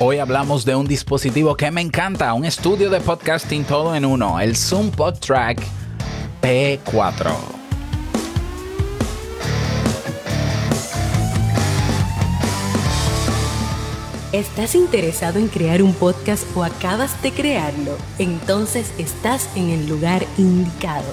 Hoy hablamos de un dispositivo que me encanta, un estudio de podcasting todo en uno, el Zoom PodTrack P4. ¿Estás interesado en crear un podcast o acabas de crearlo? Entonces estás en el lugar indicado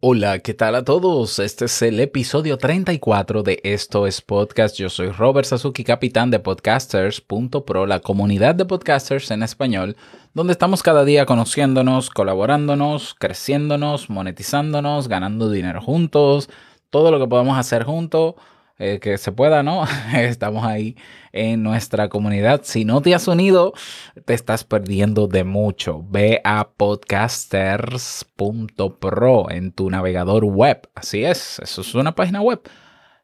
Hola, ¿qué tal a todos? Este es el episodio 34 de Esto es Podcast. Yo soy Robert Sasuki, capitán de podcasters.pro, la comunidad de podcasters en español, donde estamos cada día conociéndonos, colaborándonos, creciéndonos, monetizándonos, ganando dinero juntos, todo lo que podemos hacer juntos eh, que se pueda, ¿no? Estamos ahí en nuestra comunidad. Si no te has unido, te estás perdiendo de mucho. Ve a podcasters.pro en tu navegador web. Así es, eso es una página web.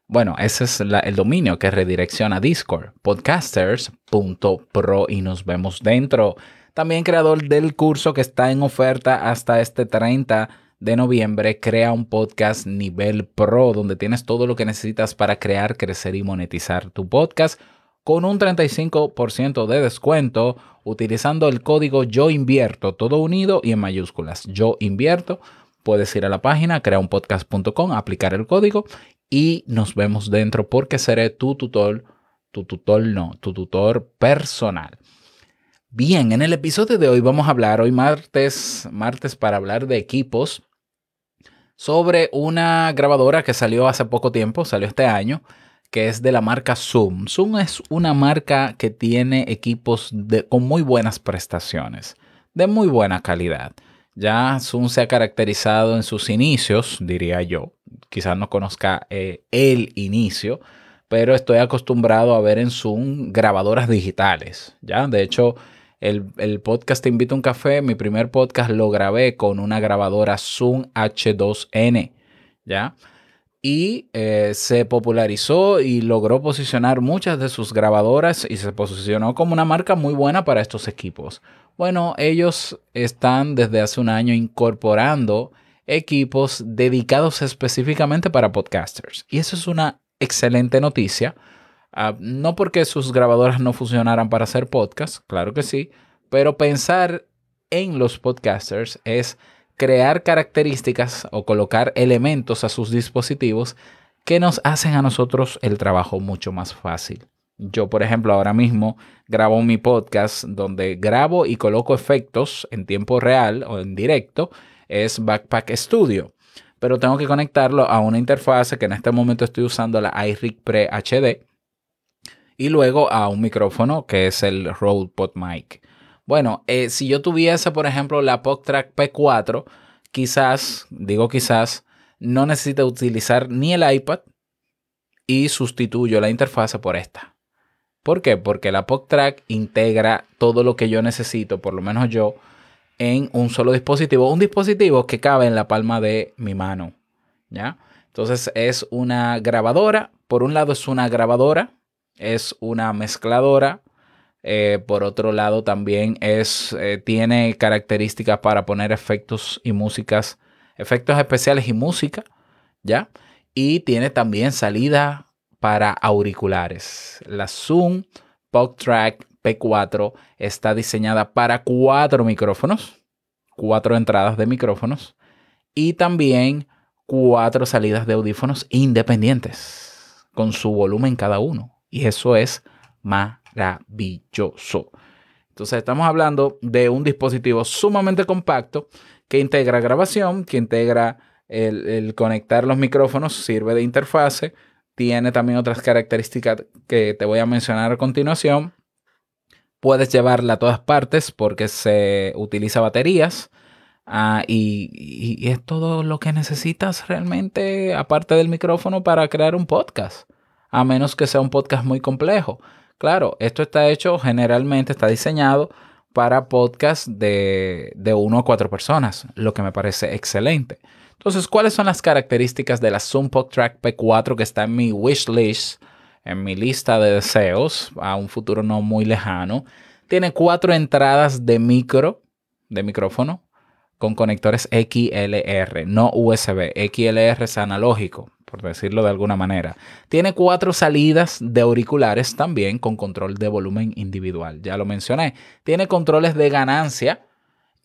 Bueno, ese es el dominio que redirecciona Discord, podcasters.pro y nos vemos dentro. También creador del curso que está en oferta hasta este 30 de noviembre, crea un podcast nivel pro donde tienes todo lo que necesitas para crear, crecer y monetizar tu podcast con un 35% de descuento utilizando el código yo invierto, todo unido y en mayúsculas. Yo invierto. Puedes ir a la página creaunpodcast.com, aplicar el código y nos vemos dentro porque seré tu tutor, tu tutor no, tu tutor personal. Bien, en el episodio de hoy vamos a hablar, hoy martes, martes para hablar de equipos, sobre una grabadora que salió hace poco tiempo, salió este año, que es de la marca Zoom. Zoom es una marca que tiene equipos con muy buenas prestaciones, de muy buena calidad. Ya Zoom se ha caracterizado en sus inicios, diría yo. Quizás no conozca eh, el inicio, pero estoy acostumbrado a ver en Zoom grabadoras digitales. Ya, de hecho, el, podcast Te invito a un café, mi primer podcast lo grabé con una grabadora Zoom H2N, ¿ya? Y eh, se popularizó y logró posicionar muchas de sus grabadoras y se posicionó como una marca muy buena para estos equipos. Bueno, ellos están desde hace un año incorporando equipos dedicados específicamente para podcasters. Y eso es una excelente noticia Ah, no porque sus grabadoras no funcionaran para hacer podcast, claro que sí, pero pensar en los podcasters es crear características o colocar elementos a sus dispositivos que nos hacen a nosotros el trabajo mucho más fácil. Yo, por ejemplo, ahora mismo grabo mi podcast donde grabo y coloco efectos en tiempo real o en directo. Es Backpack Studio. Pero tengo que conectarlo a una interfase que en este momento estoy usando la iRig Pre HD y luego a un micrófono que es el Rode PodMic. Bueno, eh, si yo tuviese, por ejemplo, la PodTrack P4, quizás, digo quizás, no necesite utilizar ni el iPad y sustituyo la interfase por esta. ¿Por qué? Porque la PodTrack integra todo lo que yo necesito, por lo menos yo, en un solo dispositivo. Un dispositivo que cabe en la palma de mi mano. ¿Ya? Entonces es una grabadora. Por un lado es una grabadora es una mezcladora. Eh, por otro lado, también es, eh, tiene características para poner efectos y músicas, efectos especiales y música, ¿ya? Y tiene también salida para auriculares. La Zoom PodTrack P4 está diseñada para cuatro micrófonos, cuatro entradas de micrófonos y también cuatro salidas de audífonos independientes con su volumen cada uno. Y eso es maravilloso. Entonces estamos hablando de un dispositivo sumamente compacto que integra grabación, que integra el, conectar los micrófonos, sirve de interfase, tiene también otras características que te voy a mencionar a continuación. Puedes llevarla a todas partes porque se utiliza baterías. Ah, y, y, es todo lo que necesitas realmente, aparte del micrófono, para crear un podcast a menos que sea un podcast muy complejo. Claro, esto está hecho generalmente, está diseñado para podcasts de, de uno a cuatro personas, lo que me parece excelente. Entonces, ¿cuáles son las características de la Zoom Track P4 que está en mi wish list, en mi lista de deseos a un futuro no muy lejano? Tiene cuatro entradas de micro, de micrófono, con conectores XLR, no USB. XLR es analógico, por decirlo de alguna manera. Tiene cuatro salidas de auriculares también con control de volumen individual. Ya lo mencioné. Tiene controles de ganancia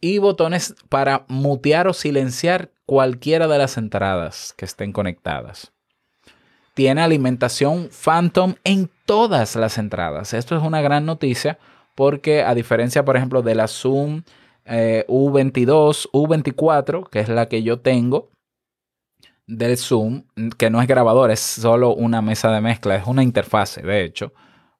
y botones para mutear o silenciar cualquiera de las entradas que estén conectadas. Tiene alimentación Phantom en todas las entradas. Esto es una gran noticia porque a diferencia, por ejemplo, de la Zoom U22, eh, U24, que es la que yo tengo del Zoom, que no es grabador, es solo una mesa de mezcla, es una interfase, de hecho,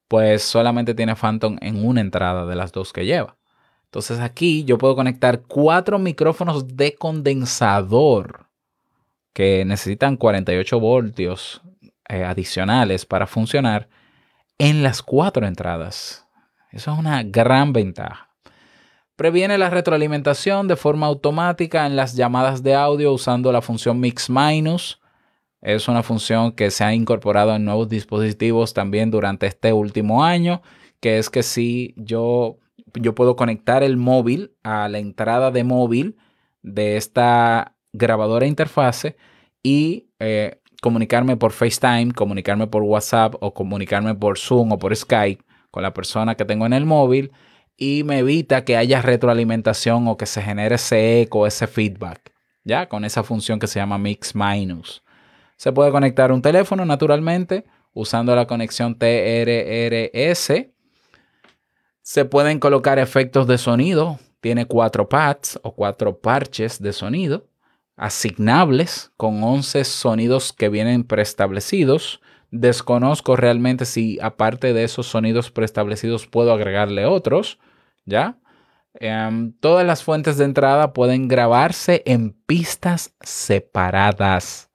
pues solamente tiene Phantom en una entrada de las dos que lleva. Entonces aquí yo puedo conectar cuatro micrófonos de condensador que necesitan 48 voltios eh, adicionales para funcionar en las cuatro entradas. Eso es una gran ventaja. Previene la retroalimentación de forma automática en las llamadas de audio usando la función Mix Minus. Es una función que se ha incorporado en nuevos dispositivos también durante este último año, que es que si yo, yo puedo conectar el móvil a la entrada de móvil de esta grabadora interfase y eh, comunicarme por FaceTime, comunicarme por WhatsApp o comunicarme por Zoom o por Skype con la persona que tengo en el móvil y me evita que haya retroalimentación o que se genere ese eco, ese feedback, ¿ya? Con esa función que se llama Mix Minus. Se puede conectar un teléfono naturalmente usando la conexión TRRS. Se pueden colocar efectos de sonido. Tiene cuatro pads o cuatro parches de sonido asignables con 11 sonidos que vienen preestablecidos. Desconozco realmente si aparte de esos sonidos preestablecidos puedo agregarle otros. ¿Ya? Em, todas las fuentes de entrada pueden grabarse en pistas separadas.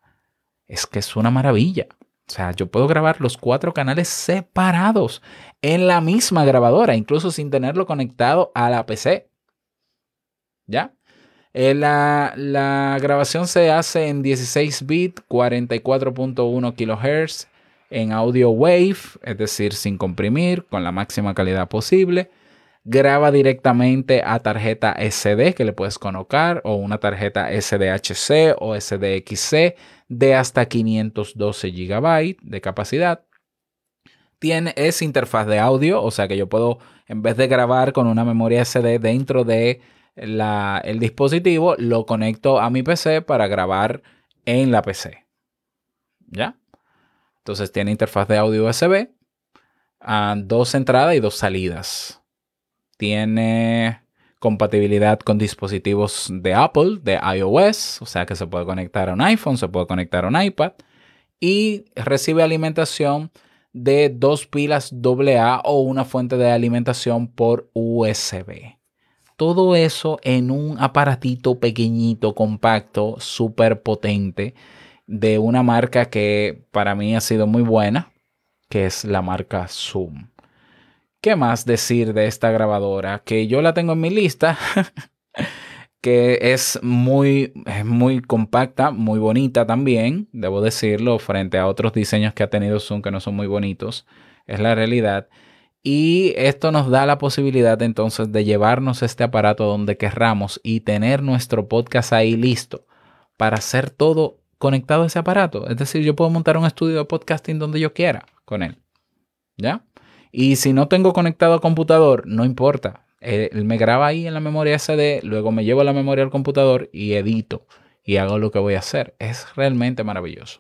Es que es una maravilla. O sea, yo puedo grabar los cuatro canales separados en la misma grabadora, incluso sin tenerlo conectado a la PC. ¿Ya? Eh, la, la, grabación se hace en 16 bits, 44.1 kHz, en audio wave, es decir, sin comprimir, con la máxima calidad posible graba directamente a tarjeta SD que le puedes colocar o una tarjeta SDHC o SDXC de hasta 512 GB de capacidad. Tiene esa interfaz de audio, o sea que yo puedo, en vez de grabar con una memoria SD dentro de el dispositivo, lo conecto a mi PC para grabar en la PC. ¿Ya? Entonces tiene interfaz de audio USB, ah, dos entradas y dos salidas. Tiene compatibilidad con dispositivos de Apple, de iOS, o sea que se puede conectar a un iPhone, se puede conectar a un iPad y recibe alimentación de dos pilas AA o una fuente de alimentación por USB. Todo eso en un aparatito pequeñito, compacto, súper potente, de una marca que para mí ha sido muy buena, que es la marca Zoom. ¿Qué más decir de esta grabadora? Que yo la tengo en mi lista, que es muy, muy compacta, muy bonita también, debo decirlo, frente a otros diseños que ha tenido Zoom que no son muy bonitos, es la realidad. Y esto nos da la posibilidad entonces de llevarnos este aparato donde querramos y tener nuestro podcast ahí listo para hacer todo conectado a ese aparato. Es decir, yo puedo montar un estudio de podcasting donde yo quiera con él. ¿Ya? Y si no tengo conectado al computador, no importa. Eh, él me graba ahí en la memoria SD, luego me llevo la memoria al computador y edito y hago lo que voy a hacer. Es realmente maravilloso.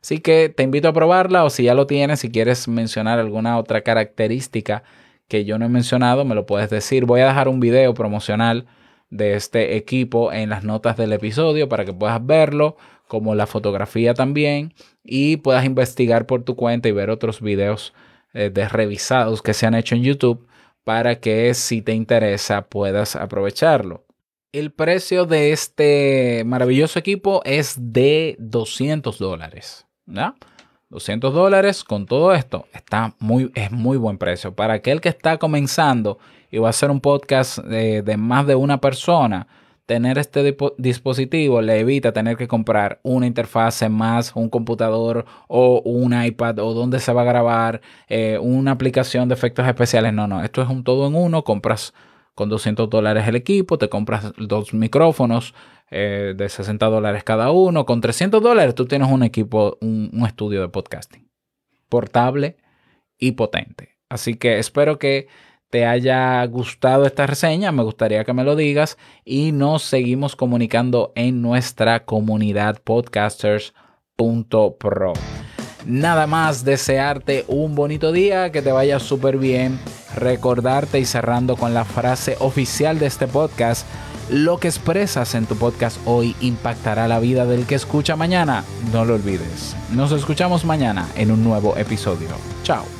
Así que te invito a probarla o si ya lo tienes, si quieres mencionar alguna otra característica que yo no he mencionado, me lo puedes decir. Voy a dejar un video promocional de este equipo en las notas del episodio para que puedas verlo, como la fotografía también, y puedas investigar por tu cuenta y ver otros videos eh, de revisados que se han hecho en YouTube para que si te interesa puedas aprovecharlo. El precio de este maravilloso equipo es de 200 dólares. 200 dólares con todo esto está muy, es muy buen precio. Para aquel que está comenzando y va a hacer un podcast de, de más de una persona, tener este dispositivo le evita tener que comprar una interfase más, un computador o un iPad o donde se va a grabar, eh, una aplicación de efectos especiales. No, no, esto es un todo en uno. Compras con 200 dólares el equipo, te compras dos micrófonos eh, de 60 dólares cada uno. Con 300 dólares tú tienes un equipo, un estudio de podcasting portable y potente. Así que espero que te haya gustado esta reseña, me gustaría que me lo digas y nos seguimos comunicando en nuestra comunidad podcasters.pro. Nada más desearte un bonito día, que te vaya súper bien, recordarte y cerrando con la frase oficial de este podcast, lo que expresas en tu podcast hoy impactará la vida del que escucha mañana. No lo olvides. Nos escuchamos mañana en un nuevo episodio. Chao.